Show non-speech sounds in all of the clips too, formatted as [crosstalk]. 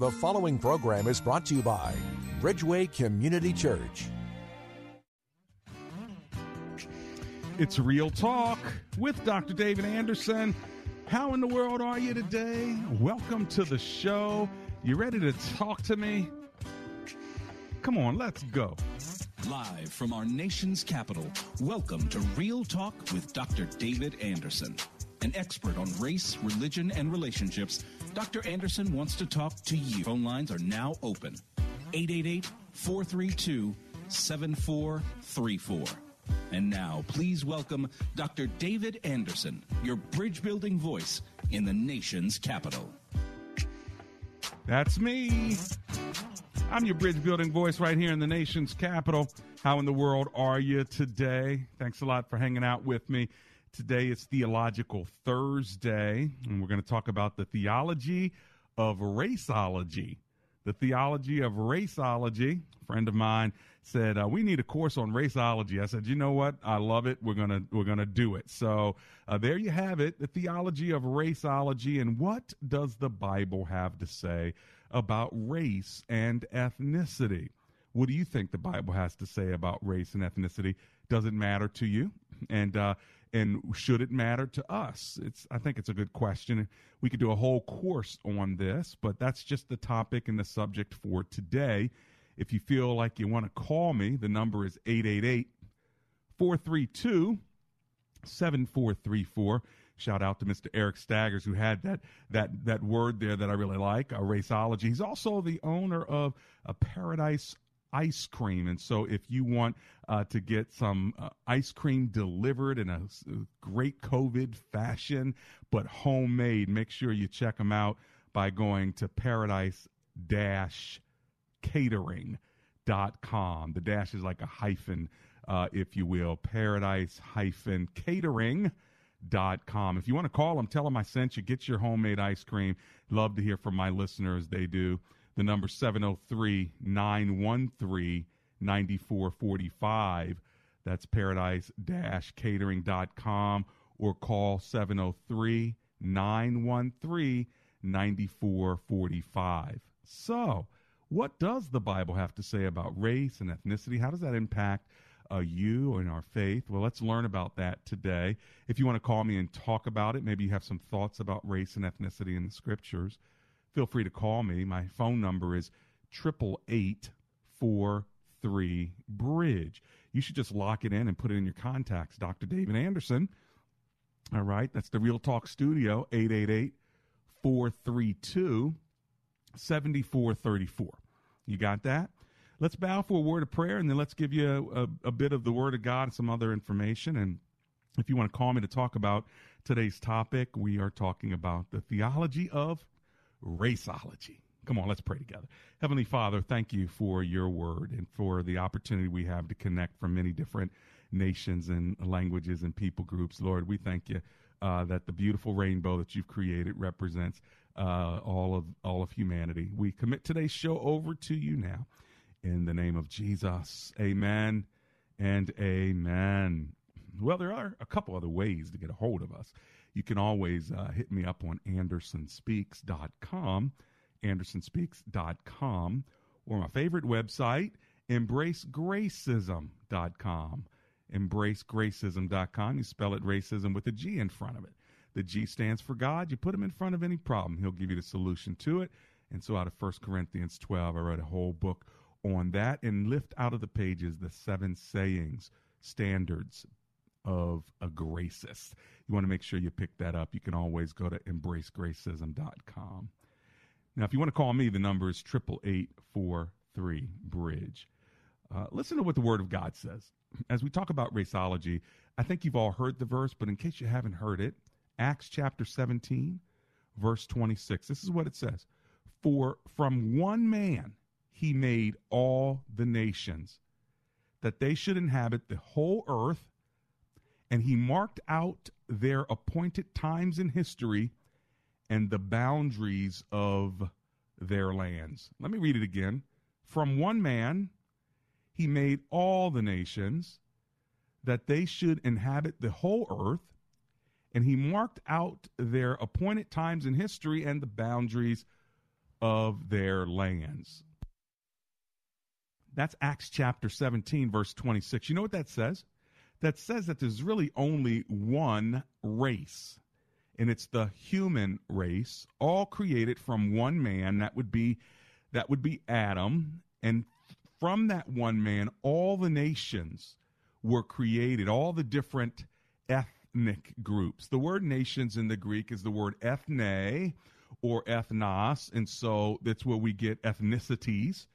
The following program is brought to you by Bridgeway Community Church. It's Real Talk with Dr. David Anderson. How in the world are you today? Welcome to the show. You ready to talk to me? Come on, let's go. Live from our nation's capital, welcome to Real Talk with Dr. David Anderson. An expert on race, religion, and relationships, Dr. Anderson wants to talk to you. Phone lines are now open 888 432 7434. And now, please welcome Dr. David Anderson, your bridge building voice in the nation's capital. That's me. I'm your bridge building voice right here in the nation's capital. How in the world are you today? Thanks a lot for hanging out with me. Today is Theological Thursday, and we're going to talk about the theology of raceology. The theology of raceology. A friend of mine said uh, we need a course on raceology. I said, you know what? I love it. We're gonna we're gonna do it. So uh, there you have it. The theology of raceology, and what does the Bible have to say about race and ethnicity? What do you think the Bible has to say about race and ethnicity? Does it matter to you? And uh, and should it matter to us? It's I think it's a good question. We could do a whole course on this, but that's just the topic and the subject for today. If you feel like you want to call me, the number is 888 432 7434. Shout out to Mr. Eric Staggers, who had that that that word there that I really like, a raceology. He's also the owner of a Paradise ice cream. And so, if you want uh, to get some uh, ice cream delivered in a, a great COVID fashion, but homemade, make sure you check them out by going to paradise catering.com. The dash is like a hyphen, uh, if you will, paradise hyphen catering. Dot com. If you want to call them, tell them I sent you. Get your homemade ice cream. Love to hear from my listeners. They do the number 703 913 9445. That's paradise catering.com or call 703 913 9445. So, what does the Bible have to say about race and ethnicity? How does that impact uh, you and our faith? Well, let's learn about that today. If you want to call me and talk about it, maybe you have some thoughts about race and ethnicity in the scriptures, feel free to call me. My phone number is triple eight four three bridge. You should just lock it in and put it in your contacts. Dr. David Anderson. All right, that's the Real Talk Studio, 888 432 7434. You got that? Let's bow for a word of prayer and then let's give you a, a, a bit of the Word of God and some other information. And if you want to call me to talk about today's topic, we are talking about the theology of raceology. Come on, let's pray together. Heavenly Father, thank you for your word and for the opportunity we have to connect from many different nations and languages and people groups. Lord, we thank you uh, that the beautiful rainbow that you've created represents uh, all of all of humanity. We commit today's show over to you now, in the name of Jesus. Amen and amen. Well, there are a couple other ways to get a hold of us you can always uh, hit me up on andersonspeaks.com, andersonspeaks.com, or my favorite website, embracegracism.com. Embracegracism.com. You spell it racism with a G in front of it. The G stands for God. You put him in front of any problem, he'll give you the solution to it. And so out of 1 Corinthians 12, I wrote a whole book on that and lift out of the pages the seven sayings, standards, of a gracist. You want to make sure you pick that up. You can always go to embracegracism.com. Now, if you want to call me, the number is 888 Bridge. Uh, listen to what the Word of God says. As we talk about raceology, I think you've all heard the verse, but in case you haven't heard it, Acts chapter 17, verse 26. This is what it says For from one man he made all the nations, that they should inhabit the whole earth, and he marked out their appointed times in history and the boundaries of their lands. Let me read it again. From one man he made all the nations, that they should inhabit the whole earth, and he marked out their appointed times in history and the boundaries of their lands. That's Acts chapter 17, verse 26. You know what that says? That says that there's really only one race, and it's the human race, all created from one man. That would be that would be Adam, and from that one man, all the nations were created, all the different ethnic groups. The word nations in the Greek is the word ethne or ethnos, and so that's where we get ethnicities.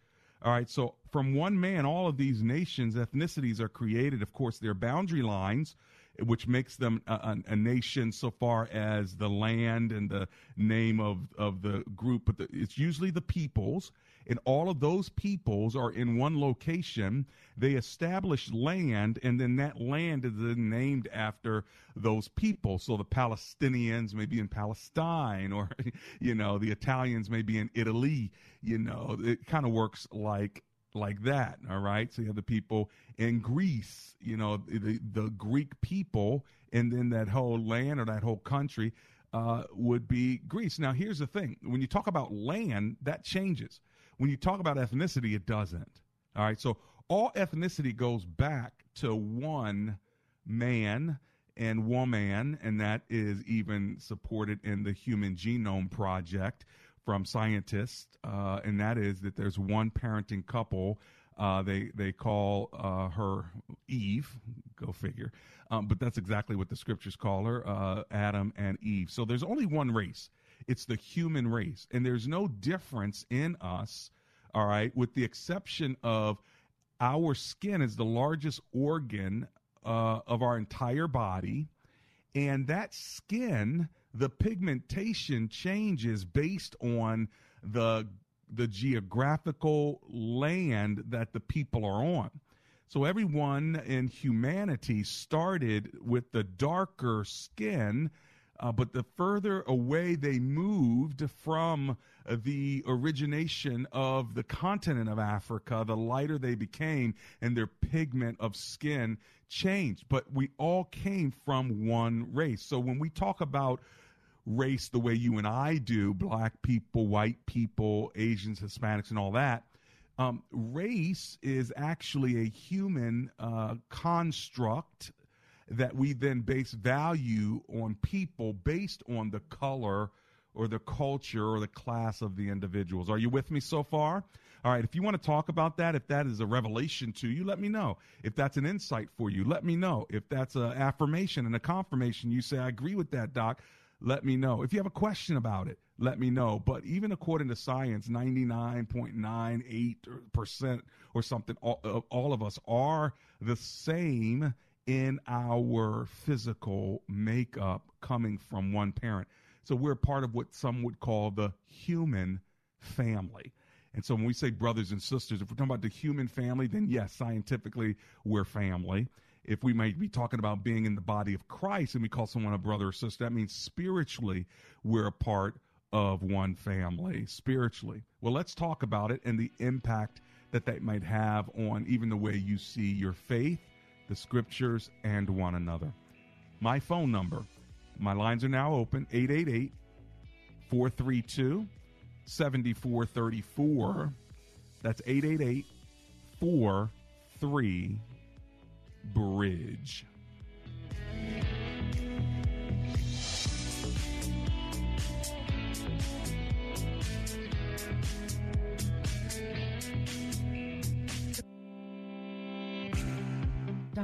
All right, so from one man, all of these nations, ethnicities are created. Of course, their boundary lines, which makes them a, a, nation so far as the land and the name of, of the group, but the, it's usually the peoples and all of those peoples are in one location. They establish land, and then that land is then named after those people. So the Palestinians may be in Palestine, or [laughs] you know, the Italians may be in Italy. You know, it kind of works like like that. All right. So you have the people in Greece, you know, the, the Greek people, and then that whole land or that whole country uh, would be Greece. Now, here's the thing when you talk about land, that changes. When you talk about ethnicity, it doesn't. All right. So all ethnicity goes back to one man and woman, and that is even supported in the Human Genome Project from scientists, uh, and that is that there's one parenting couple. Uh, they they call uh, her Eve. Go figure. Um, but that's exactly what the scriptures call her, uh, Adam and Eve. So there's only one race. It's the human race. And there's no difference in us, all right, with the exception of our skin is the largest organ uh, of our entire body. And that skin, the pigmentation changes based on the the geographical land that the people are on. So everyone in humanity started with the darker skin uh, but the further away they moved from the origination of the continent of Africa, the lighter they became, and their pigment of skin changed. But we all came from one race. So when we talk about race the way you and I do, black people, white people, Asians, Hispanics, and all that, um, race is actually a human uh, construct that we then base value on people based on the color or the culture or the class of the individuals. Are you with me so far? All right, if you want to talk about that, if that is a revelation to you, let me know. If that's an insight for you, let me know. If that's an affirmation and a confirmation, you say, I agree with that, Doc, let me know. If you have a question about it, let me know. But even according to science, 99.98% or something, all, all of us are the same in our physical makeup coming from one parent. So we're part of what some would call the human family. And so when we say brothers and sisters, if we're talking about the human family, then yes, scientifically, we're family. If we might be talking about being in the body of Christ and we call someone a brother or sister, that means spiritually, we're a part of one family, spiritually. Well, let's talk about it and the impact that that might have on even the way you see your faith the scriptures, and one another. My phone number, my lines are now open 888 432 7434. That's 888 43 Bridge.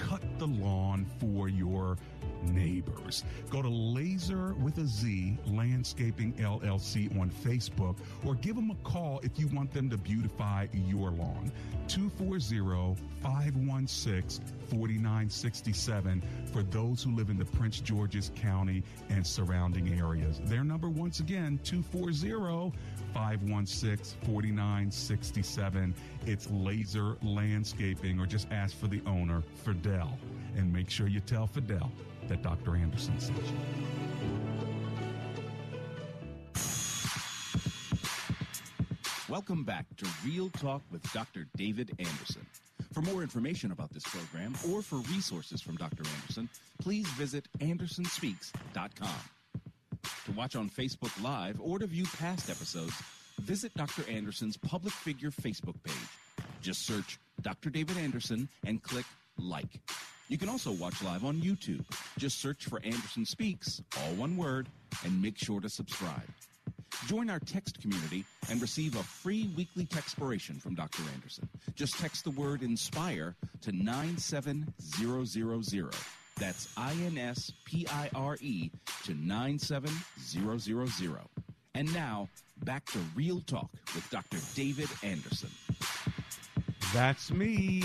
cut the lawn for your neighbors. Go to Laser with a Z Landscaping LLC on Facebook or give them a call if you want them to beautify your lawn. 240 516 4967 for those who live in the Prince George's County and surrounding areas. Their number, once again, 240 516 4967. It's Laser Landscaping, or just ask for the owner, Fidel. And make sure you tell Fidel that Dr. Anderson sent you. Welcome back to Real Talk with Dr. David Anderson. For more information about this program or for resources from Dr. Anderson, please visit AndersonSpeaks.com. To watch on Facebook Live or to view past episodes, visit Dr. Anderson's public figure Facebook page. Just search Dr. David Anderson and click like. You can also watch live on YouTube. Just search for Anderson Speaks, all one word, and make sure to subscribe. Join our text community and receive a free weekly textpiration from Dr. Anderson. Just text the word INSPIRE to 97000. That's I N S P I R E to 97000. And now, back to Real Talk with Dr. David Anderson. That's me.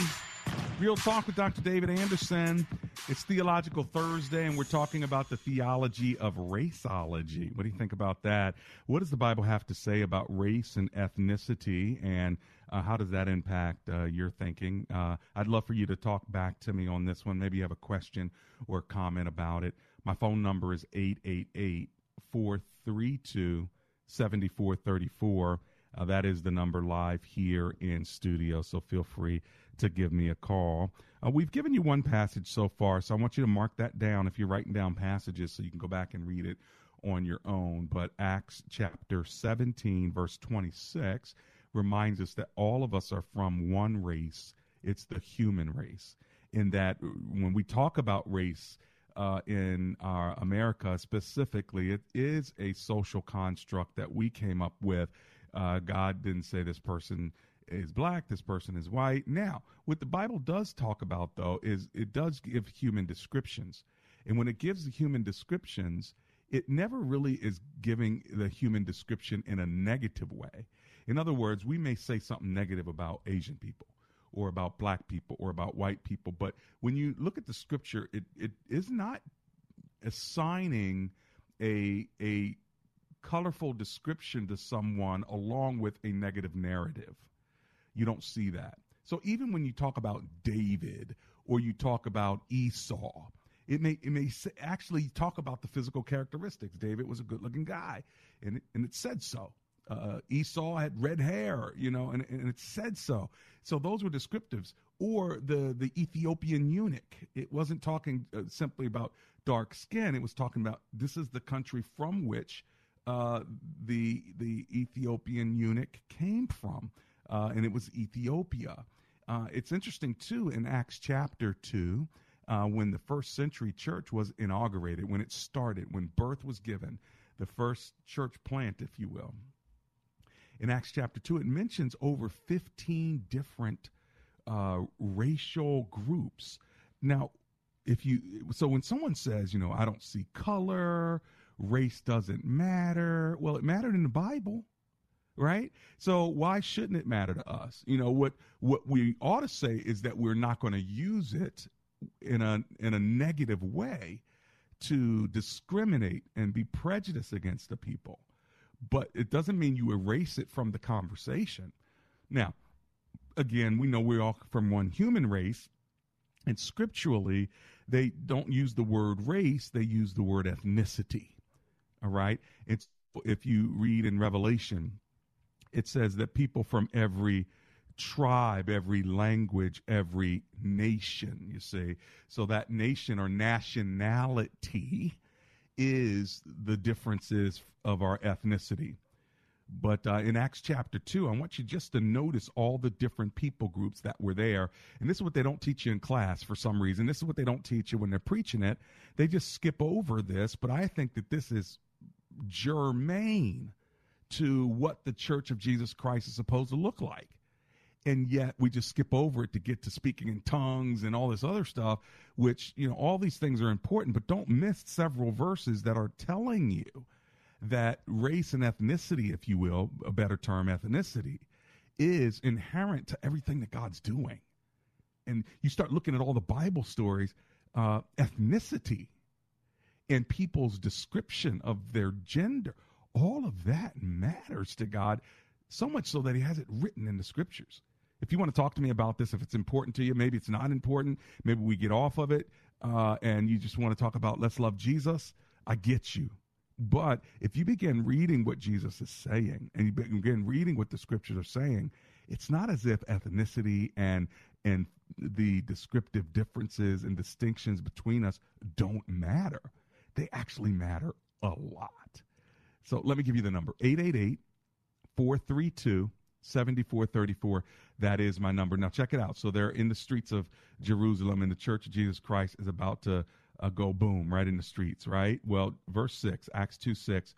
Real Talk with Dr. David Anderson. It's Theological Thursday, and we're talking about the theology of raceology. What do you think about that? What does the Bible have to say about race and ethnicity, and uh, how does that impact uh, your thinking? Uh, I'd love for you to talk back to me on this one. Maybe you have a question or comment about it. My phone number is 888 432 7434. Uh, that is the number live here in studio, so feel free to give me a call. Uh, we've given you one passage so far, so I want you to mark that down if you're writing down passages so you can go back and read it on your own. But Acts chapter 17, verse 26, reminds us that all of us are from one race. It's the human race. In that, when we talk about race, uh, in our America specifically, it is a social construct that we came up with. Uh, God didn't say this person is black, this person is white. Now, what the Bible does talk about, though, is it does give human descriptions. And when it gives the human descriptions, it never really is giving the human description in a negative way. In other words, we may say something negative about Asian people or about black people or about white people, but when you look at the scripture, it, it is not assigning a a colorful description to someone along with a negative narrative. You don't see that. So even when you talk about David or you talk about Esau, it may it may actually talk about the physical characteristics. David was a good-looking guy, and it, and it said so. Uh, Esau had red hair, you know, and, and it said so. So those were descriptives. Or the the Ethiopian eunuch. It wasn't talking uh, simply about dark skin. It was talking about this is the country from which uh, the the Ethiopian eunuch came from uh, and it was Ethiopia. Uh, it's interesting, too, in Acts chapter 2, uh, when the first century church was inaugurated, when it started, when birth was given, the first church plant, if you will. In Acts chapter 2, it mentions over 15 different uh, racial groups. Now, if you, so when someone says, you know, I don't see color, race doesn't matter, well, it mattered in the Bible right? So why shouldn't it matter to us? You know what what we ought to say is that we're not going to use it in a in a negative way to discriminate and be prejudiced against the people. But it doesn't mean you erase it from the conversation. Now, again, we know we're all from one human race, and scripturally, they don't use the word race, they use the word ethnicity. All right? It's if you read in Revelation it says that people from every tribe, every language, every nation, you see. So that nation or nationality is the differences of our ethnicity. But uh, in Acts chapter 2, I want you just to notice all the different people groups that were there. And this is what they don't teach you in class for some reason. This is what they don't teach you when they're preaching it. They just skip over this. But I think that this is germane to what the church of Jesus Christ is supposed to look like. And yet we just skip over it to get to speaking in tongues and all this other stuff, which, you know, all these things are important, but don't miss several verses that are telling you that race and ethnicity, if you will, a better term, ethnicity, is inherent to everything that God's doing. And you start looking at all the Bible stories, uh, ethnicity and people's description of their gender, all of that matters to God so much so that He has it written in the scriptures. If you want to talk to me about this, if it's important to you, maybe it's not important, maybe we get off of it, uh, and you just want to talk about let's love Jesus, I get you. But if you begin reading what Jesus is saying and you begin reading what the scriptures are saying, it's not as if ethnicity and and the descriptive differences and distinctions between us don't matter. They actually matter a lot. So let me give you the number 888 432 7434. That is my number. Now, check it out. So they're in the streets of Jerusalem, and the Church of Jesus Christ is about to uh, go boom right in the streets, right? Well, verse 6, Acts 2 6.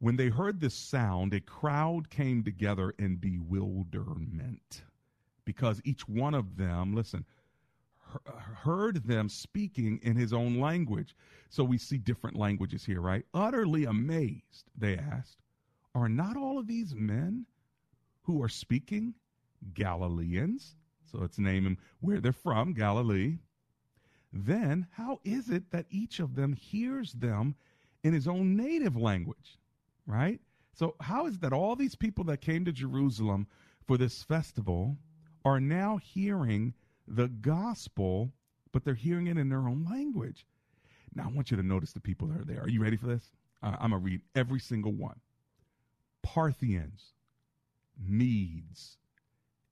When they heard this sound, a crowd came together in bewilderment because each one of them, listen, heard them speaking in his own language. So we see different languages here, right? Utterly amazed, they asked, Are not all of these men who are speaking Galileans? So let's name them where they're from, Galilee then how is it that each of them hears them in his own native language? Right? So, how is that all these people that came to Jerusalem for this festival are now hearing the gospel, but they're hearing it in their own language? Now, I want you to notice the people that are there. Are you ready for this? Uh, I'm going to read every single one Parthians, Medes,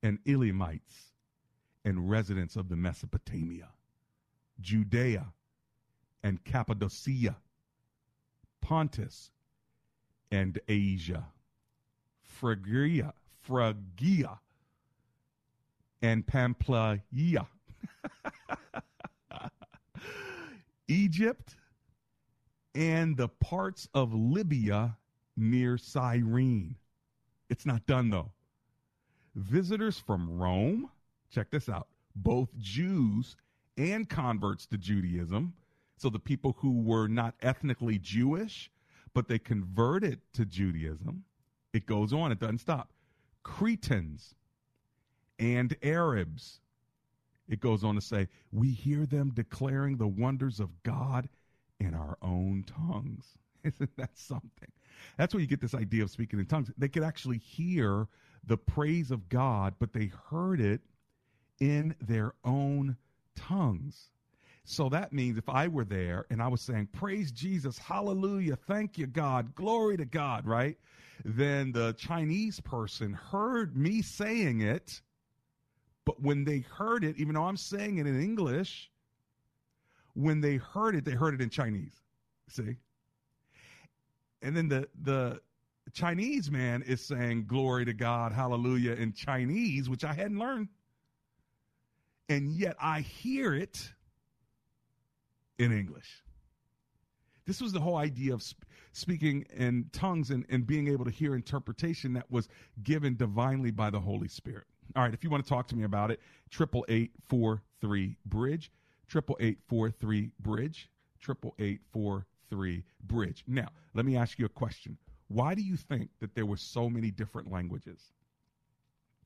and Elamites, and residents of the Mesopotamia Judea and Cappadocia, Pontus and Asia, Phrygia, Phrygia and Pamphylia, [laughs] Egypt, and the parts of Libya near Cyrene. It's not done though. Visitors from Rome, check this out, both Jews and converts to Judaism. So the people who were not ethnically Jewish, but they converted to Judaism. It goes on, it doesn't stop. Cretans and Arabs. It goes on to say, we hear them declaring the wonders of God in our own tongues. [laughs] Isn't that something? That's where you get this idea of speaking in tongues. They could actually hear the praise of God, but they heard it in their own tongues. So that means if I were there and I was saying, Praise Jesus, hallelujah, thank you, God, glory to God, right? Then the Chinese person heard me saying it, but when they heard it, even though I'm saying it in English, when they heard it, they heard it in Chinese. See? And then the the Chinese man is saying glory to God, hallelujah in Chinese, which I hadn't learned and yet I hear it in English. This was the whole idea of sp- speaking in tongues and, and being able to hear interpretation that was given divinely by the Holy Spirit. All right, if you want to talk to me about it, triple eight four three bridge, triple eight four three bridge, triple eight four three bridge. Now, let me ask you a question. Why do you think that there were so many different languages?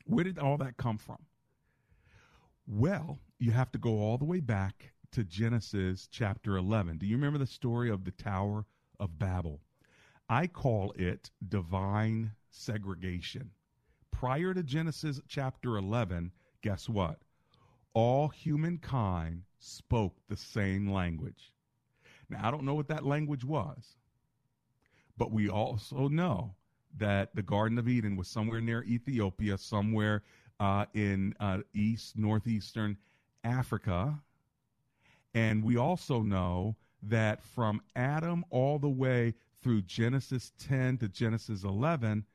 Where did all that come from? Well, you have to go all the way back to Genesis chapter 11. Do you remember the story of the Tower of Babel? I call it divine segregation. Prior to Genesis chapter 11, guess what? All humankind spoke the same language. Now, I don't know what that language was, but we also know that the Garden of Eden was somewhere near Ethiopia, somewhere uh, in uh, east, northeastern Africa. And we also know that from Adam all the way through Genesis 10 to Genesis 11,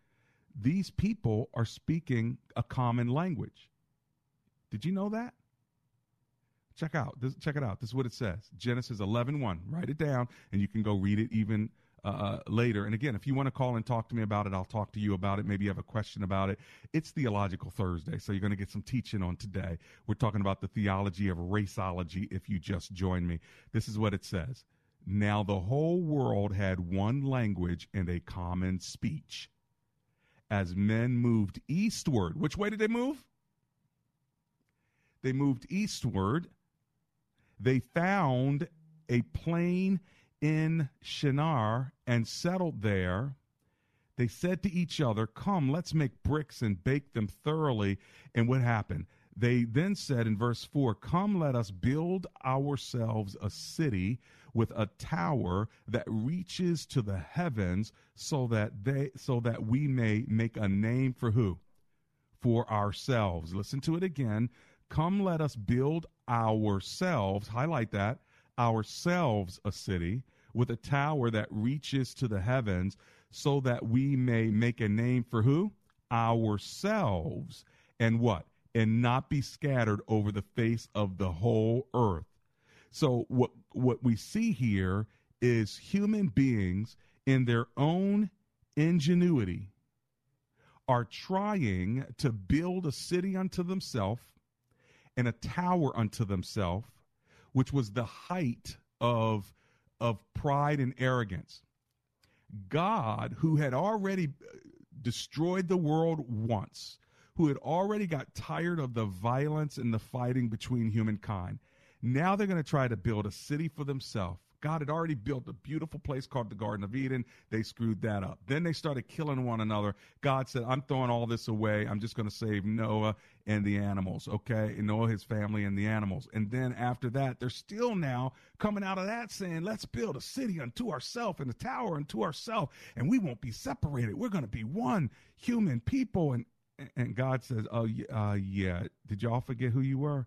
these people are speaking a common language. Did you know that? Check out this, check it out. This is what it says. Genesis 11, 1. Write it down and you can go read it even uh, uh, later. And again, if you want to call and talk to me about it, I'll talk to you about it. Maybe you have a question about it. It's Theological Thursday, so you're going to get some teaching on today. We're talking about the theology of raceology if you just join me. This is what it says. Now the whole world had one language and a common speech. As men moved eastward, which way did they move? They moved eastward. They found a plain in Shinar and settled there, they said to each other, Come, let's make bricks and bake them thoroughly. And what happened? They then said in verse 4, Come, let us build ourselves a city with a tower that reaches to the heavens so that they so that we may make a name for who? For ourselves. Listen to it again. Come, let us build ourselves, highlight that, ourselves a city with a tower that reaches to the heavens so that we may make a name for who? Ourselves. And what? And not be scattered over the face of the whole earth. So what what we see here is human beings in their own ingenuity are trying to build a city unto themselves and a tower unto themselves, which was the height of of pride and arrogance. God, who had already uh, destroyed the world once, who had already got tired of the violence and the fighting between humankind, now they're going to try to build a city for themselves God had already built a beautiful place called the Garden of Eden. They screwed that up. Then they started killing one another. God said, I'm throwing all this away. I'm just going to save Noah and the animals, okay? And Noah, his family, and the animals. And then after that, they're still now coming out of that saying, let's build a city unto ourselves and a tower unto ourselves, and we won't be separated. We're going to be one human people. And, and God says, oh, uh, yeah. Did y'all forget who you were?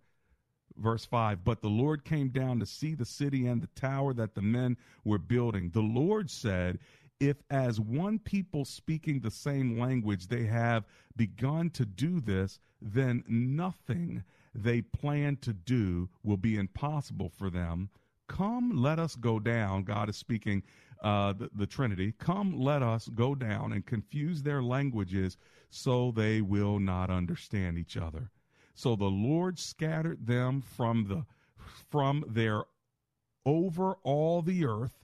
verse 5 But the Lord came down to see the city and the tower that the men were building. The Lord said, If as one people speaking the same language they have begun to do this, then nothing they plan to do will be impossible for them. Come, let us go down. God is speaking uh, the, the Trinity. Come, let us go down and confuse their languages so they will not understand each other. So the Lord scattered them from the from their over all the earth,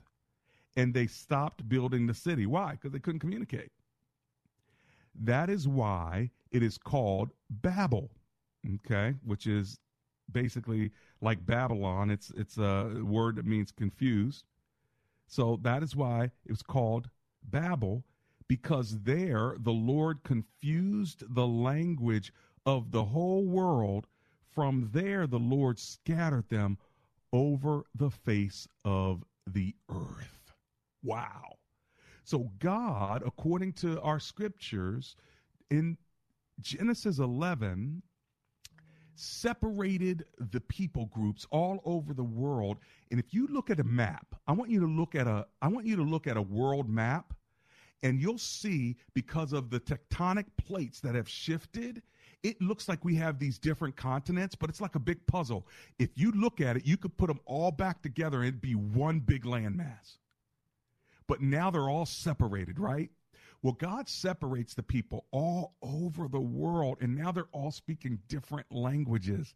and they stopped building the city. Why? Because they couldn't communicate. That is why it is called Babel, okay, which is basically like Babylon. It's it's a word that means confused. So that is why it was called Babel, because there the Lord confused the language of the whole world. From there, the Lord scattered them over the face of the earth. Wow. So, God, according to our scriptures, in Genesis 11, separated the people groups all over the world and if you look at a map i want you to look at a i want you to look at a world map and you'll see because of the tectonic plates that have shifted it looks like we have these different continents, but it's like a big puzzle. If you look at it, you could put them all back together and it'd be one big landmass. But now they're all separated, right? Well, God separates the people all over the world, and now they're all speaking different languages.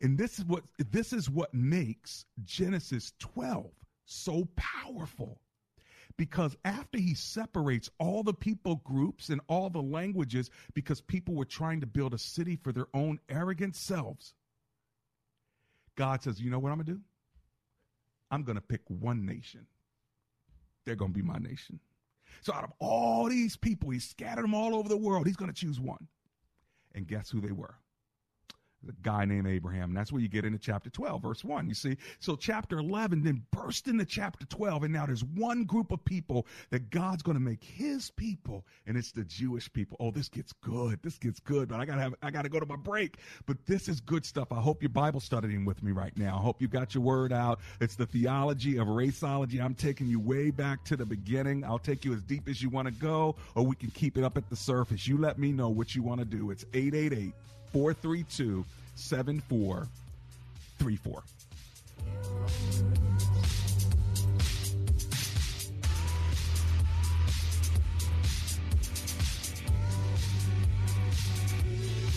And this is what this is what makes Genesis 12 so powerful because after he separates all the people groups and all the languages because people were trying to build a city for their own arrogant selves, God says, You know what I'm going to do? I'm going to pick one nation. They're going to be my nation. So out of all these people, he scattered them all over the world. He's going to choose one. And guess who they were? A guy named Abraham. And that's where you get into chapter 12, verse 1. You see? So chapter 11 then burst into chapter 12. And now there's one group of people that God's going to make his people, and it's the Jewish people. Oh, this gets good. This gets good, but I gotta have I gotta go to my break. But this is good stuff. I hope you're Bible studying with me right now. I hope you got your word out. It's the theology of raceology. I'm taking you way back to the beginning. I'll take you as deep as you want to go, or we can keep it up at the surface. You let me know what you want to do. It's 888 432 7434.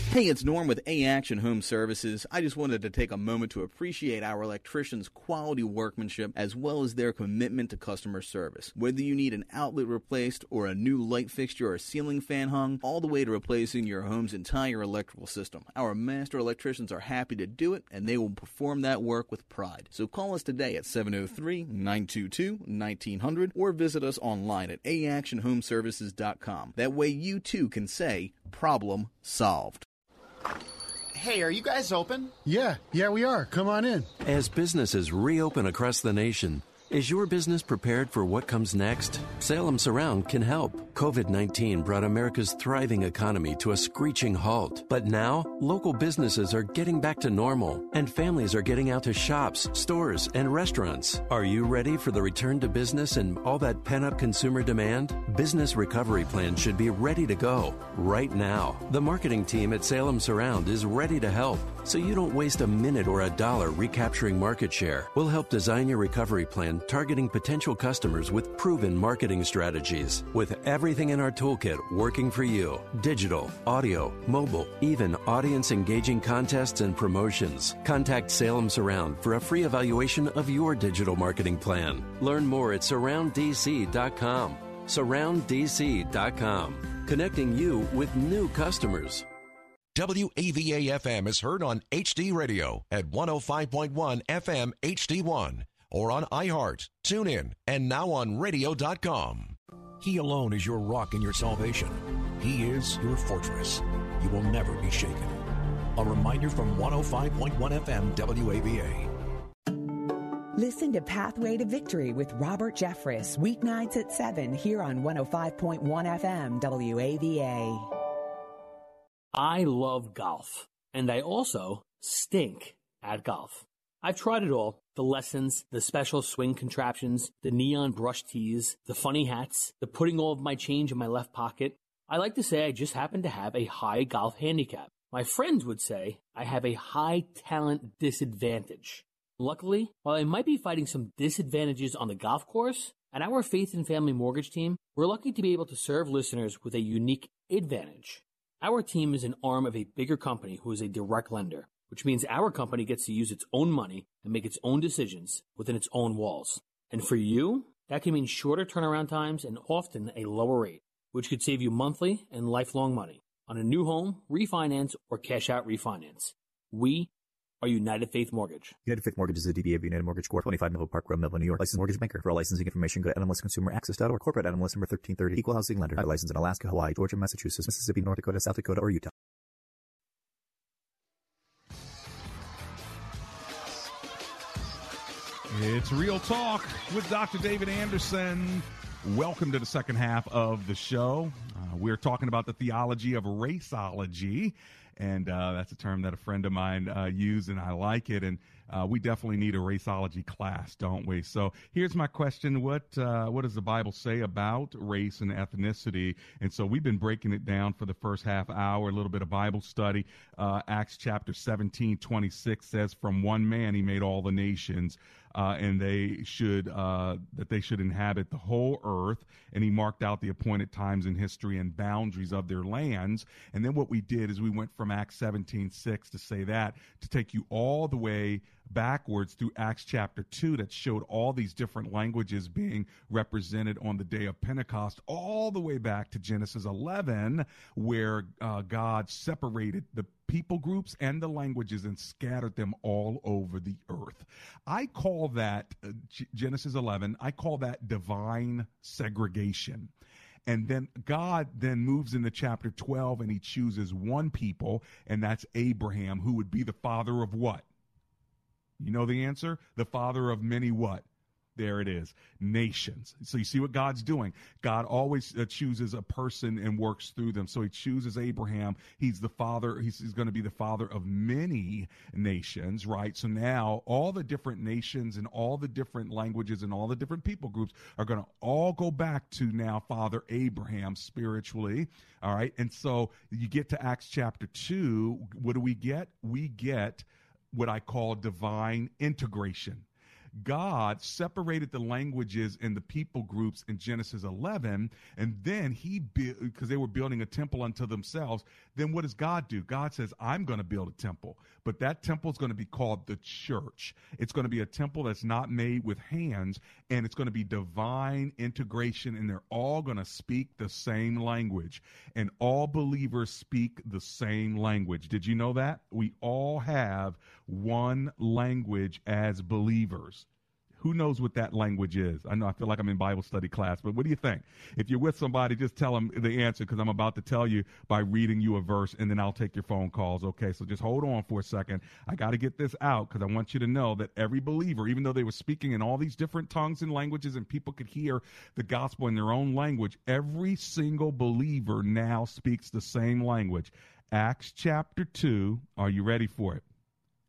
Hey, it's Norm with A Action Home Services. I just wanted to take a moment to appreciate our electricians' quality workmanship as well as their commitment to customer service. Whether you need an outlet replaced or a new light fixture or ceiling fan hung, all the way to replacing your home's entire electrical system, our master electricians are happy to do it and they will perform that work with pride. So call us today at 703 922 1900 or visit us online at aactionhomeservices.com. That way you too can say, problem solved. Hey, are you guys open? Yeah, yeah, we are. Come on in. As businesses reopen across the nation, is your business prepared for what comes next? Salem Surround can help. COVID 19 brought America's thriving economy to a screeching halt. But now, local businesses are getting back to normal, and families are getting out to shops, stores, and restaurants. Are you ready for the return to business and all that pent up consumer demand? Business Recovery plans should be ready to go right now. The marketing team at Salem Surround is ready to help, so you don't waste a minute or a dollar recapturing market share. We'll help design your recovery plan targeting potential customers with proven marketing strategies. With everything in our toolkit working for you digital, audio, mobile, even audience engaging contests and promotions. Contact Salem Surround for a free evaluation of your digital marketing plan. Learn more at surrounddc.com. Surrounddc.com, connecting you with new customers. WAVA FM is heard on HD Radio at 105.1 FM HD1 or on iHeart, TuneIn, and now on radio.com. He alone is your rock and your salvation. He is your fortress. You will never be shaken. A reminder from 105.1 FM WAVA. Listen to Pathway to Victory with Robert Jeffress, weeknights at 7 here on 105.1 FM WAVA. I love golf, and I also stink at golf. I've tried it all the lessons, the special swing contraptions, the neon brush tees, the funny hats, the putting all of my change in my left pocket. I like to say I just happen to have a high golf handicap. My friends would say I have a high talent disadvantage. Luckily, while I might be fighting some disadvantages on the golf course, at our Faith and Family Mortgage team, we're lucky to be able to serve listeners with a unique advantage. Our team is an arm of a bigger company who is a direct lender, which means our company gets to use its own money and make its own decisions within its own walls. And for you, that can mean shorter turnaround times and often a lower rate, which could save you monthly and lifelong money on a new home, refinance, or cash out refinance. We are United Faith Mortgage. United Faith Mortgage is a DBA of United Mortgage Corp. 25 Melville Park Road, Melville, New York. Licensed mortgage banker. For all licensing information, go to NMLSconsumeraccess.org. Corporate NMLS number 1330. Equal housing lender. Licensed in Alaska, Hawaii, Georgia, Massachusetts, Mississippi, North Dakota, South Dakota, or Utah. It's Real Talk with Dr. David Anderson. Welcome to the second half of the show. Uh, we're talking about the theology of raceology, and uh, that's a term that a friend of mine uh, used, and I like it. And uh, we definitely need a raceology class, don't we? So here's my question: What uh, what does the Bible say about race and ethnicity? And so we've been breaking it down for the first half hour, a little bit of Bible study. Uh, Acts chapter 17, 26 says, "From one man he made all the nations." Uh, and they should uh, that they should inhabit the whole earth. And he marked out the appointed times in history and boundaries of their lands. And then what we did is we went from Acts seventeen six to say that to take you all the way backwards through Acts chapter 2 that showed all these different languages being represented on the day of Pentecost, all the way back to Genesis 11, where uh, God separated the people groups and the languages and scattered them all over the earth. I call that uh, G- Genesis 11, I call that divine segregation. And then God then moves into chapter 12 and he chooses one people, and that's Abraham, who would be the father of what? You know the answer? The father of many what? There it is. Nations. So you see what God's doing. God always uh, chooses a person and works through them. So he chooses Abraham. He's the father. He's, he's going to be the father of many nations, right? So now all the different nations and all the different languages and all the different people groups are going to all go back to now Father Abraham spiritually. All right. And so you get to Acts chapter 2. What do we get? We get what I call divine integration. God separated the languages and the people groups in Genesis 11, and then he built because they were building a temple unto themselves. Then what does God do? God says, "I'm going to build a temple, but that temple is going to be called the church. It's going to be a temple that's not made with hands, and it's going to be divine integration, and they're all going to speak the same language, and all believers speak the same language. Did you know that? We all have one language as believers. Who knows what that language is? I know I feel like I'm in Bible study class, but what do you think? If you're with somebody, just tell them the answer because I'm about to tell you by reading you a verse and then I'll take your phone calls. Okay, so just hold on for a second. I got to get this out because I want you to know that every believer, even though they were speaking in all these different tongues and languages and people could hear the gospel in their own language, every single believer now speaks the same language. Acts chapter 2, are you ready for it?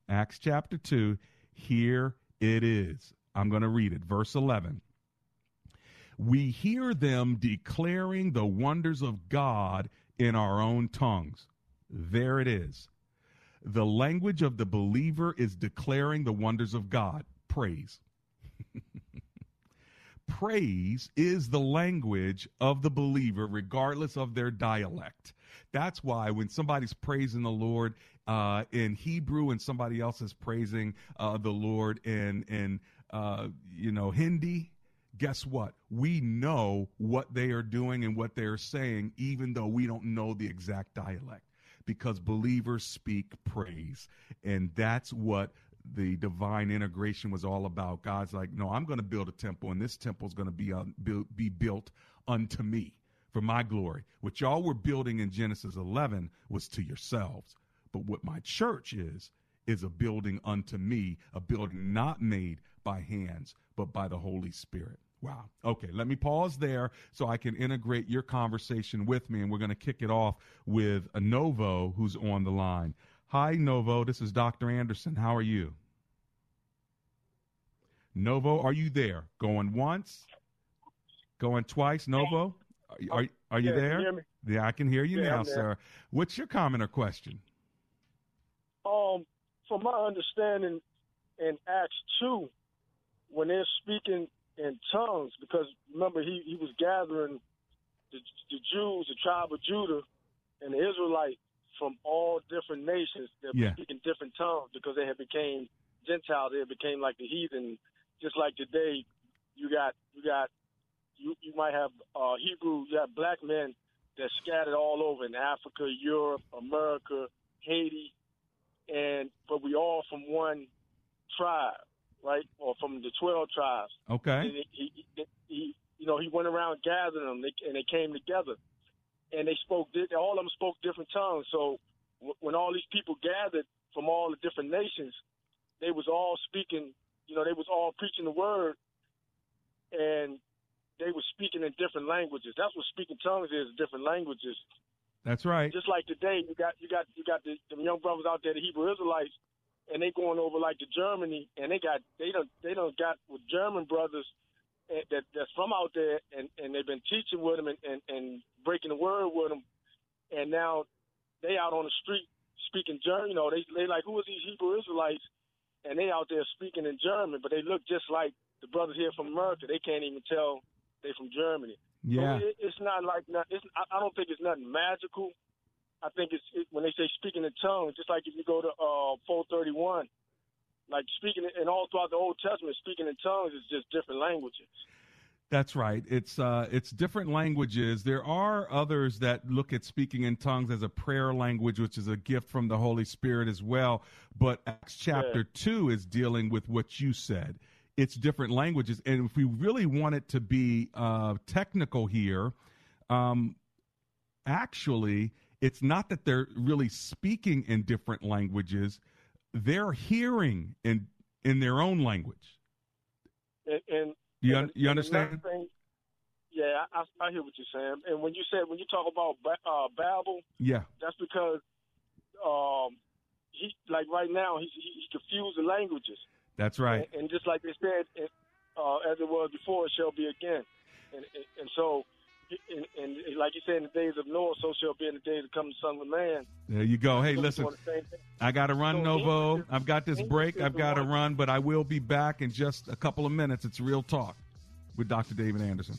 Acts chapter 2, here it is. I'm going to read it. Verse 11. We hear them declaring the wonders of God in our own tongues. There it is. The language of the believer is declaring the wonders of God. Praise. [laughs] Praise is the language of the believer, regardless of their dialect. That's why when somebody's praising the Lord uh, in Hebrew and somebody else is praising uh, the Lord in in uh, you know, Hindi, guess what? We know what they are doing and what they are saying, even though we don't know the exact dialect, because believers speak praise. And that's what the divine integration was all about. God's like, no, I'm going to build a temple, and this temple is going to be, uh, be built unto me for my glory. What y'all were building in Genesis 11 was to yourselves. But what my church is, is a building unto me, a building not made by hands, but by the Holy Spirit. Wow. Okay, let me pause there so I can integrate your conversation with me, and we're going to kick it off with a Novo who's on the line. Hi, Novo. This is Dr. Anderson. How are you? Novo, are you there? Going once? Going twice? Novo? Are, are, are you yeah, there? You yeah, I can hear you yeah, now, sir. What's your comment or question? Um, from my understanding, in Acts 2, when they're speaking in tongues, because remember he, he was gathering the, the Jews, the tribe of Judah, and the Israelites from all different nations that yeah. were speaking different tongues because they had became Gentiles. They had became like the heathen. Just like today, you got you got you you might have uh, Hebrew. You have black men that scattered all over in Africa, Europe, America, Haiti, and but we all from one tribe right, or from the twelve tribes. Okay. And he, he, he, you know, he went around gathering them, and they came together, and they spoke. All of them spoke different tongues. So when all these people gathered from all the different nations, they was all speaking. You know, they was all preaching the word, and they were speaking in different languages. That's what speaking tongues is, different languages. That's right. Just like today, you got you got you got the, the young brothers out there, the Hebrew Israelites and they going over like to Germany, and they got they don't they don't got with German brothers eh, that that's from out there, and and they've been teaching with them and and, and breaking the word with them, and now they out on the street speaking German. You know, they they like who are these Hebrew Israelites, and they out there speaking in German, but they look just like the brothers here from America. They can't even tell they from Germany. Yeah, so it, it's not like it's, I don't think it's nothing magical. I think it's it, when they say speaking in tongues, just like if you go to uh, 431, like speaking and all throughout the Old Testament, speaking in tongues is just different languages. That's right. It's uh, it's different languages. There are others that look at speaking in tongues as a prayer language, which is a gift from the Holy Spirit as well. But Acts chapter yeah. two is dealing with what you said. It's different languages, and if we really want it to be uh, technical here, um, actually, it's not that they're really speaking in different languages; they're hearing in in their own language. And, and You and- you and understand? thing- yeah, I, I hear what you're saying. And when you said when you talk about ba- uh, Babel, Yeah, that's because um, he like right now he's he, he confused the languages. that's right. And, and just like they said, it, uh, as it was before, it shall be again. And and, and so, and, and like you said, in the days of Noah, so shall be in the days to come, the Son of Man. There you go. Hey, listen, doing the same thing. I got to run, So Novo. I've got this break. I've got to run, but I will be back in just a couple of minutes. It's Real Talk with Dr. David Anderson.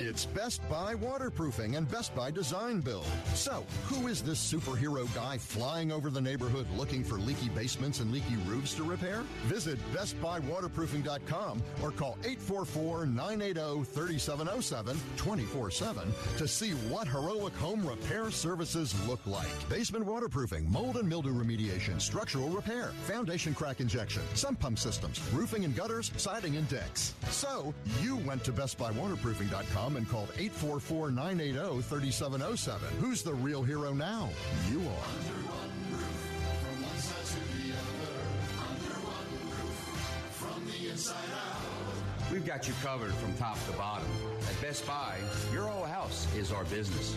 It's Best Buy Waterproofing and Best Buy Design Build. So, who is this superhero guy flying over the neighborhood looking for leaky basements and leaky roofs to repair? Visit BestBuyWaterproofing.com or call 844-980-3707 24-7 to see what heroic home repair services look like. Basement waterproofing, mold and mildew remediation, structural repair, foundation crack injection, sump pump systems, roofing and gutters, siding and decks. So, you went to And called 844-980-3707. Who's the real hero now? You are. We've got you covered from top to bottom. At Best Buy, your whole house is our business.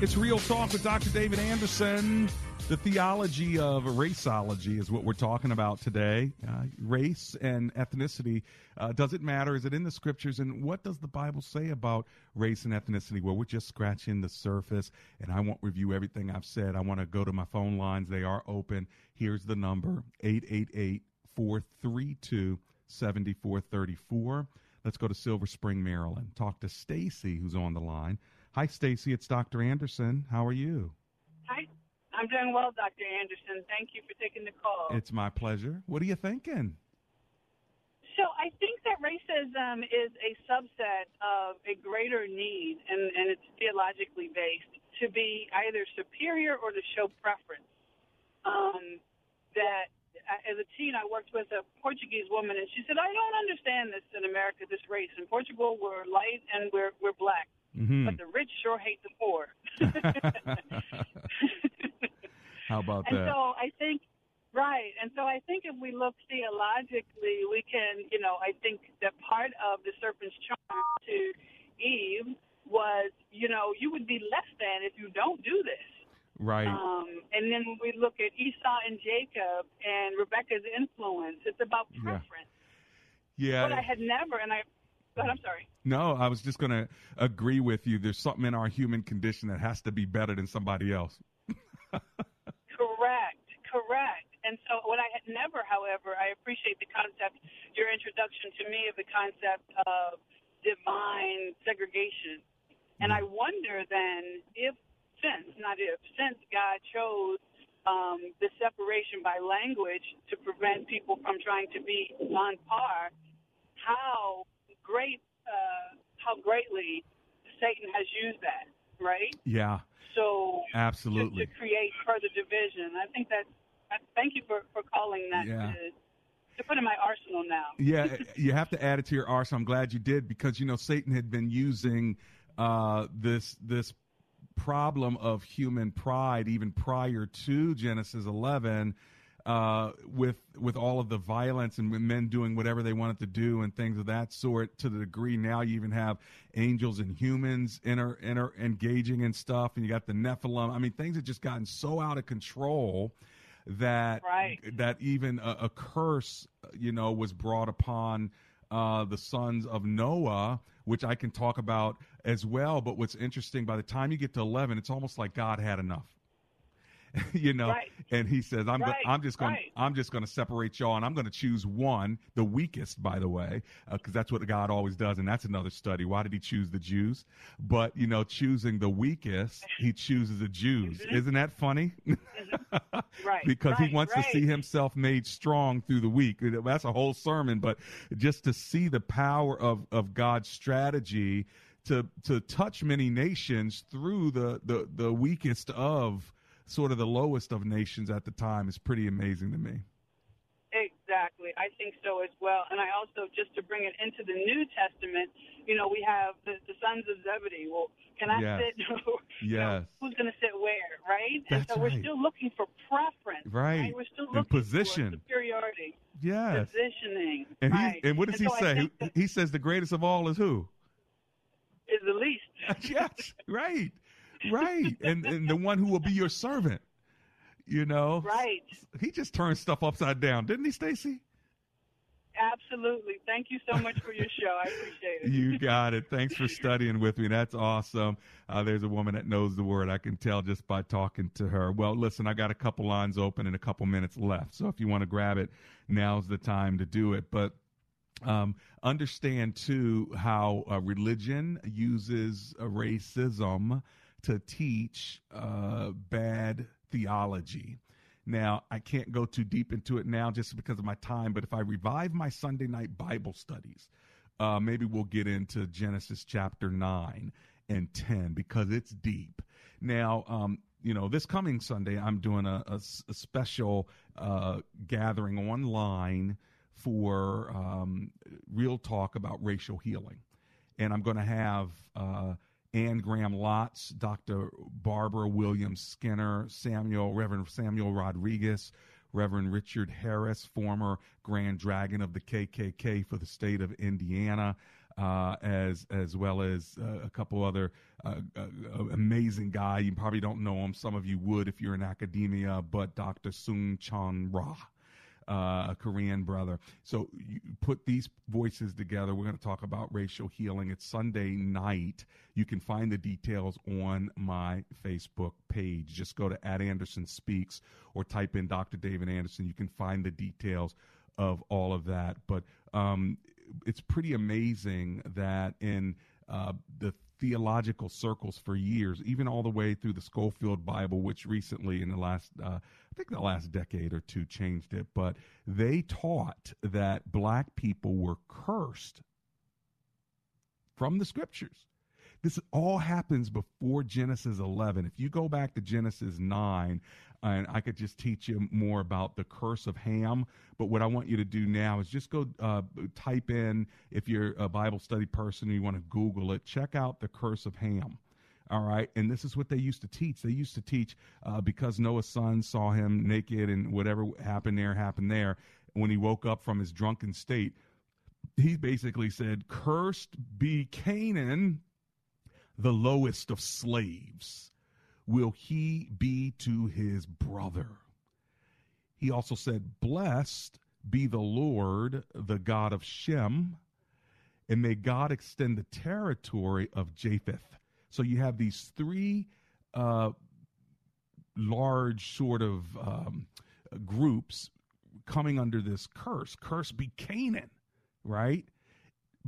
It's Real Talk with Dr. David Anderson. The theology of raceology is what we're talking about today. Uh, race and ethnicity. Uh, does it matter? Is it in the scriptures? And what does the Bible say about race and ethnicity? Well, we're just scratching the surface, and I won't review everything I've said. I want to go to my phone lines. They are open. Here's the number 888 432 7434. Let's go to Silver Spring, Maryland. Talk to Stacy, who's on the line. Hi, Stacy. It's Dr. Anderson. How are you? Hi. I'm doing well, Dr. Anderson. Thank you for taking the call. It's my pleasure. What are you thinking? So I think that racism is a subset of a greater need, and, and it's theologically based, to be either superior or to show preference. Um, that uh, as a teen, I worked with a Portuguese woman, and she said, "I don't understand this in America, this race. In Portugal, we're light and we're we're black, Mhm. but the rich sure hate the poor." [laughs] How about and that? And so I think, right. And so I think if we look theologically, we can, you know, I think that part of the serpent's charm to Eve was, you know, you would be less than if you don't do this. right. Um, and then when we look at Esau and Jacob and Rebecca's influence, it's about Yeah. preference. yeah. But I had never, and I, but I'm sorry. No, I was just going to agree with you. There's something in our human condition that has to be better than somebody else. [laughs] Correct, correct. And so, what I had never, however, I appreciate the concept, your introduction to me of the concept of divine segregation. And I wonder then if, since, not if, since God chose um, the separation by language to prevent people from trying to be on par, how great, uh, how greatly Satan has used that, right? Yeah, So absolutely. to, to create further division. I think that. Thank you for, for calling that Yeah. to, to put in my arsenal now. yeah, [laughs] you have to add it to your arsenal. I'm glad you did because you know Satan had been using uh, this this problem of human pride even prior to Genesis 11 uh, with with all of the violence and men doing whatever they wanted to do and things of that sort to the degree now you even have angels and humans inter, inter engaging in stuff and you got the Nephilim. I mean things have just gotten so out of control that Right. that even a, a curse, you know, was brought upon uh, the sons of Noah, which I can talk about as well. But what's interesting, by the time you get to eleven, it's almost like God had enough. [laughs] you know, Right. and he says, "I'm go- I'm just going right. I'm just going to separate y'all, and I'm going to choose one, the weakest, by the way, uh, because that's what God always does, and that's another study. Why did He choose the Jews? But you know, choosing the weakest, He chooses the Jews. Mm-hmm. Isn't that funny? Mm-hmm. [laughs] Right. because right, he wants right. to see himself made strong through the weak. That's a whole sermon, but just to see the power of, of God's strategy to to touch many nations through the, the, the weakest of sort of the lowest of nations at the time is pretty amazing to me. Exactly. I think so as well. And I also, just to bring it into the New Testament, you know, we have the, the sons of Zebedee. Well, can I Yes. sit? [laughs] you know, Yes. who's going to sit where, right? and That's so we're still looking for preference. Right. We're still And looking position. for superiority. Yes. Positioning. And right. and what does And he so say? He, he says the greatest of all is who? [laughs] is the least. [laughs] yes, right, right, and and the one who will be your servant. You know, Right. He just turned stuff upside down, didn't he, Stacy? Absolutely. Thank you so much for your show. I appreciate it. You got it. Thanks for studying with me. That's awesome. Uh, there's a woman that knows the word. I can tell just by talking to her. Well, listen, I got a couple lines open and a couple minutes left. So if you want to grab it, now's the time to do it. But um, understand too how uh, religion uses uh, racism to teach uh, bad theology. Now, I can't go too deep into it now just because of my time, but if I revive my Sunday night Bible studies, uh, maybe we'll get into Genesis chapter 9 and 10 because it's deep. Now, um, you know, this coming Sunday, I'm doing a special uh, gathering online for um, real talk about racial healing. And I'm going to have uh, Ann Graham Lotz, Dr. Barbara Williams Skinner, Samuel, Reverend Samuel Rodriguez, Reverend Richard Harris, former Grand Dragon of the KKK for the state of Indiana, uh, as as well as uh, a couple other uh, uh, uh, amazing guy. You probably don't know him. Some of you would if you're in academia, but Dr. Soong-Chan Rah uh, a Korean brother. So you put these voices together. We're going to talk about racial healing. It's Sunday night. You can find the details on my Facebook page. Just go to at Anderson Speaks or type in Dr. David Anderson. You can find the details of all of that. But um, it's pretty amazing that in uh, the theological circles for years, even all the way through the Scofield Bible, which recently, in the last, uh, I think the last decade or two, changed it. But they taught that black people were cursed from the scriptures. This all happens before Genesis 11. If you go back to Genesis 9, and I could just teach you more about the curse of Ham. But what I want you to do now is just go uh, type in, if you're a Bible study person and you want to Google it, check out the curse of Ham. All right. And this is what they used to teach. They used to teach uh, because Noah's son saw him naked and whatever happened there happened there. When he woke up from his drunken state, he basically said, Cursed be Canaan, the lowest of slaves will he be to his brother. He also said, Blessed be the Lord, the God of Shem, and may God extend the territory of Japheth. So you have these three uh, large sort of um, groups coming under this curse. Curse be Canaan, right?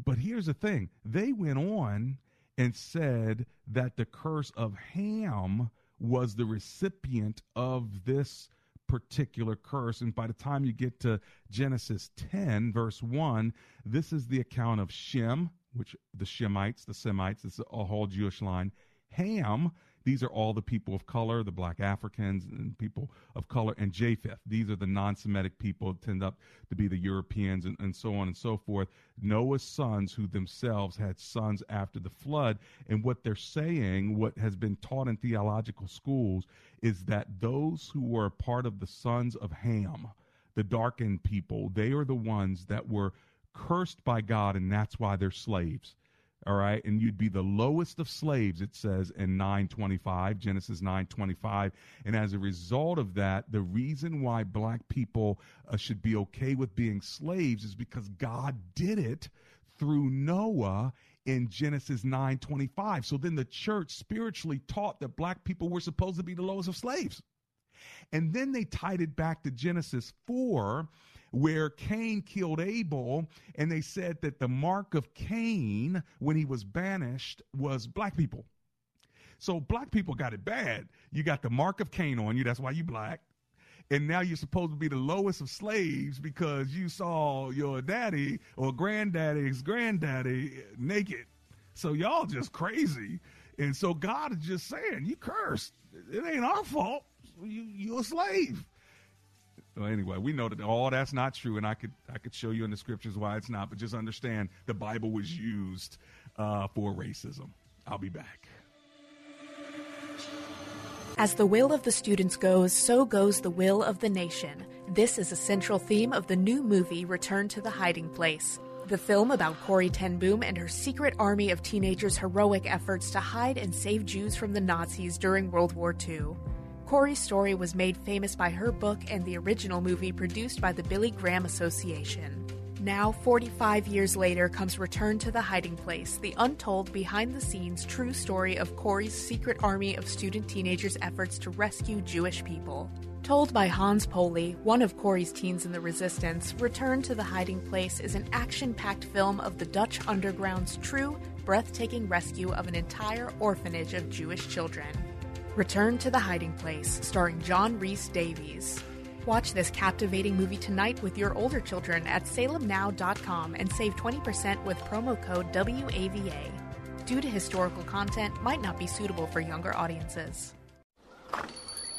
But here's the thing they went on and said that the curse of Ham was the recipient of this particular curse. And by the time you get to Genesis 10, verse 1, this is the account of Shem, which the Shemites, the Semites, is a whole Jewish line. Ham, these are all the people of color, the black Africans and people of color, and Japheth. These are the non Semitic people, tend up to be the Europeans and, and so on and so forth. Noah's sons, who themselves had sons after the flood. And what they're saying, what has been taught in theological schools, is that those who were a part of the sons of Ham, the darkened people, they are the ones that were cursed by God, and that's why they're slaves all right? And you'd be the lowest of slaves it says in 925 genesis 925 and as a result of that the reason why black people uh, should be okay with being slaves is because god did it through noah in genesis 925 so then the church spiritually taught that black people were supposed to be the lowest of slaves. And then they tied it back to genesis 4 where Cain killed Abel, and they said that the mark of Cain when he was banished was black people. So black people got it bad. You got the mark of Cain on you, that's why you black. And now you're supposed to be the lowest of slaves because you saw your daddy or granddaddy's granddaddy naked. So y'all just crazy. And so God is just saying, you cursed. It ain't our fault. You, you're a slave. Well, anyway, we know that all that's not true, and I could I could show you in the scriptures why it's not. But just understand the Bible was used uh, for racism. I'll be back. As the will of the students goes, so goes the will of the nation. This is a central theme of the new movie Return to the Hiding Place. The film about Corrie ten Boom and her secret army of teenagers' heroic efforts to hide and save Jews from the Nazis during World War II. Corrie's story was made famous by her book and the original movie produced by the Billy Graham Association. Now, 45 years later, comes Return to the Hiding Place, the untold, behind the scenes true story of Corrie's secret army of student teenagers' efforts to rescue Jewish people. Told by Hans Poley, one of Corrie's teens in the resistance, Return to the Hiding Place is an action packed film of the Dutch underground's true, breathtaking rescue of an entire orphanage of Jewish children. Return to the Hiding Place, starring John Rhys Davies. Watch this captivating movie tonight with your older children at salemnow.com and save 20% with promo code WAVA. Due to historical content, might not be suitable for younger audiences.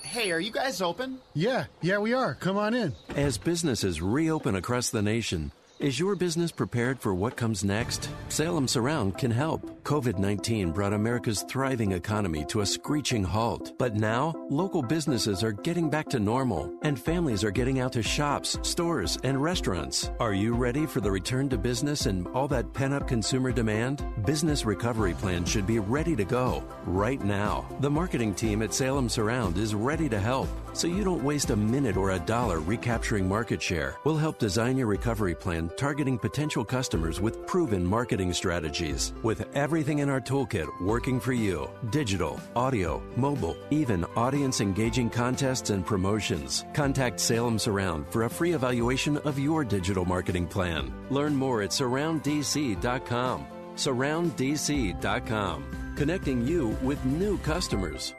Hey, are you guys open? Yeah, yeah, we are. Come on in. As businesses reopen across the nation, is your business prepared for what comes next? Salem Surround can help. COVID 19 brought America's thriving economy to a screeching halt. But now, local businesses are getting back to normal, and families are getting out to shops, stores, and restaurants. Are you ready for the return to business and all that pent up consumer demand? Business Recovery Plan should be ready to go right now. The marketing team at Salem Surround is ready to help. So you don't waste a minute or a dollar recapturing market share. We'll help design your recovery plan targeting potential customers with proven marketing strategies. With everything in our toolkit working for you digital, audio, mobile, even audience engaging contests and promotions. Contact Salem Surround for a free evaluation of your digital marketing plan. Learn more at surrounddc.com. SurroundDC.com, connecting you with new customers.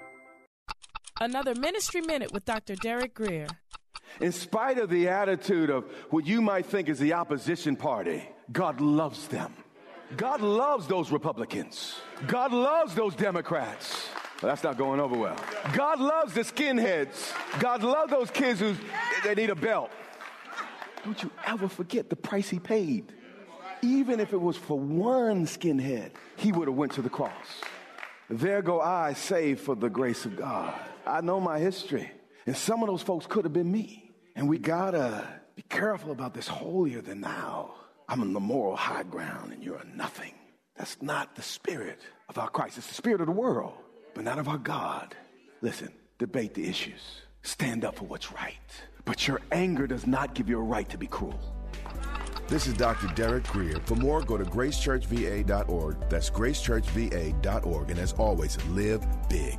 Another Ministry Minute with Dr. Derek Grier. In spite of the attitude of what you might think is the opposition party, God loves them. God loves those Republicans. God loves those Democrats. Well, that's not going over well. God loves the skinheads. God loves those kids who they need a belt. Don't you ever forget the price he paid. Even if it was for one skinhead, he would have went to the cross. There go I, saved for the grace of God. I know my history, and some of those folks could have been me. And we gotta be careful about this holier than thou. I'm on the moral high ground, and you're a nothing. That's not the spirit of our Christ. It's the spirit of the world, but not of our God. Listen, debate the issues, stand up for what's right. But your anger does not give you a right to be cruel. This is Dr. Derek Grier. For more, go to gracechurchva.org. That's gracechurchva.org. And as always, live big.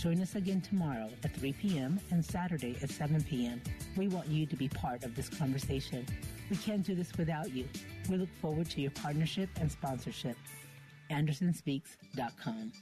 Join us again tomorrow at 3 p.m. and Saturday at 7 p.m. We want you to be part of this conversation. We can't do this without you. We look forward to your partnership and sponsorship. AndersonSpeaks.com.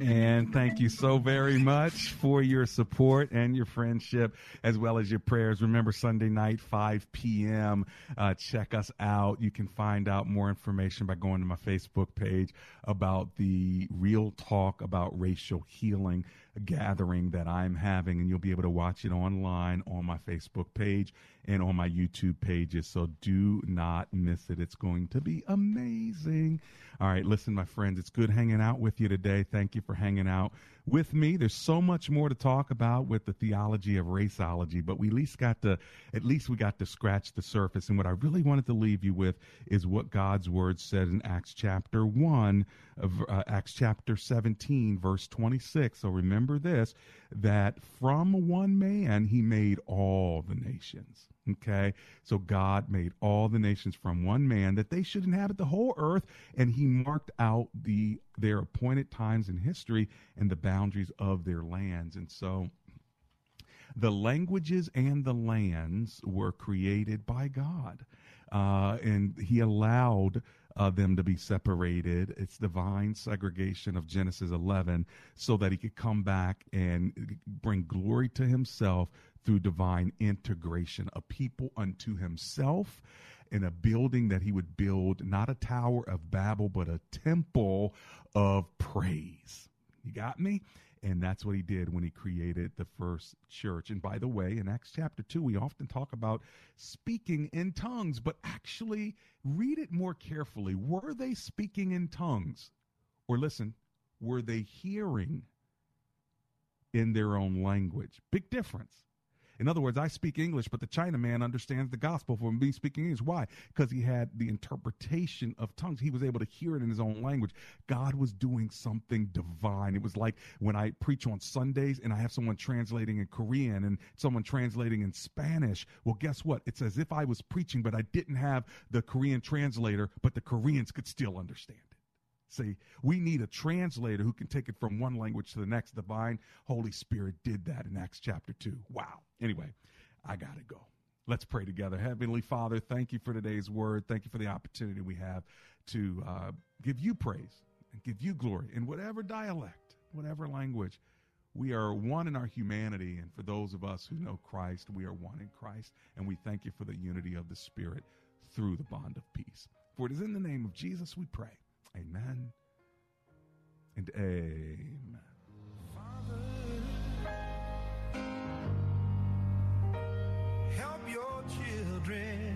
And thank you so very much for your support and your friendship, as well as your prayers. Remember, Sunday night, 5 p.m. Uh, check us out. You can find out more information by going to my Facebook page about the real talk about racial healing gathering that I'm having, and you'll be able to watch it online on my Facebook page and on my YouTube pages. So do not miss it. It's going to be amazing. All right, listen, my friends, it's good hanging out with you today. Thank you for hanging out with me. There's so much more to talk about with the theology of raceology, but we at least got to at least we got to scratch the surface. And what I really wanted to leave you with is what God's word said in Acts chapter 1 of uh, Acts chapter 17 verse 26. So remember this that from one man he made all the nations. Okay. So God made all the nations from one man that they should inhabit the whole earth. And he marked out the, their appointed times in history and the boundaries of their lands. And so the languages and the lands were created by God. Uh, and he allowed uh, them to be separated. It's divine segregation of Genesis 11 so that he could come back and bring glory to himself through divine integration, a people unto himself in a building that he would build, not a tower of Babel, but a temple of praise. You got me? And that's what he did when he created the first church. And by the way, in Acts chapter 2, we often talk about speaking in tongues, but actually read it more carefully. Were they speaking in tongues? Or listen, were they hearing in their own language? Big difference. In other words, I speak English, but the Chinaman understands the gospel from me speaking English. Why? Because he had the interpretation of tongues. He was able to hear it in his own language. God was doing something divine. It was like when I preach on Sundays and I have someone translating in Korean and someone translating in Spanish. Well, guess what? It's as if I was preaching, but I didn't have the Korean translator, but the Koreans could still understand it. See, we need a translator who can take it from one language to the next. Divine Holy Spirit did that in Acts chapter 2. Wow. Anyway, I got to go. Let's pray together. Heavenly Father, thank you for today's word. Thank you for the opportunity we have to uh, give you praise and give you glory in whatever dialect, whatever language. We are one in our humanity, and for those of us who know Christ, we are one in Christ, and we thank you for the unity of the Spirit through the bond of peace. For it is in the name of Jesus we pray. Amen and amen. Help your children.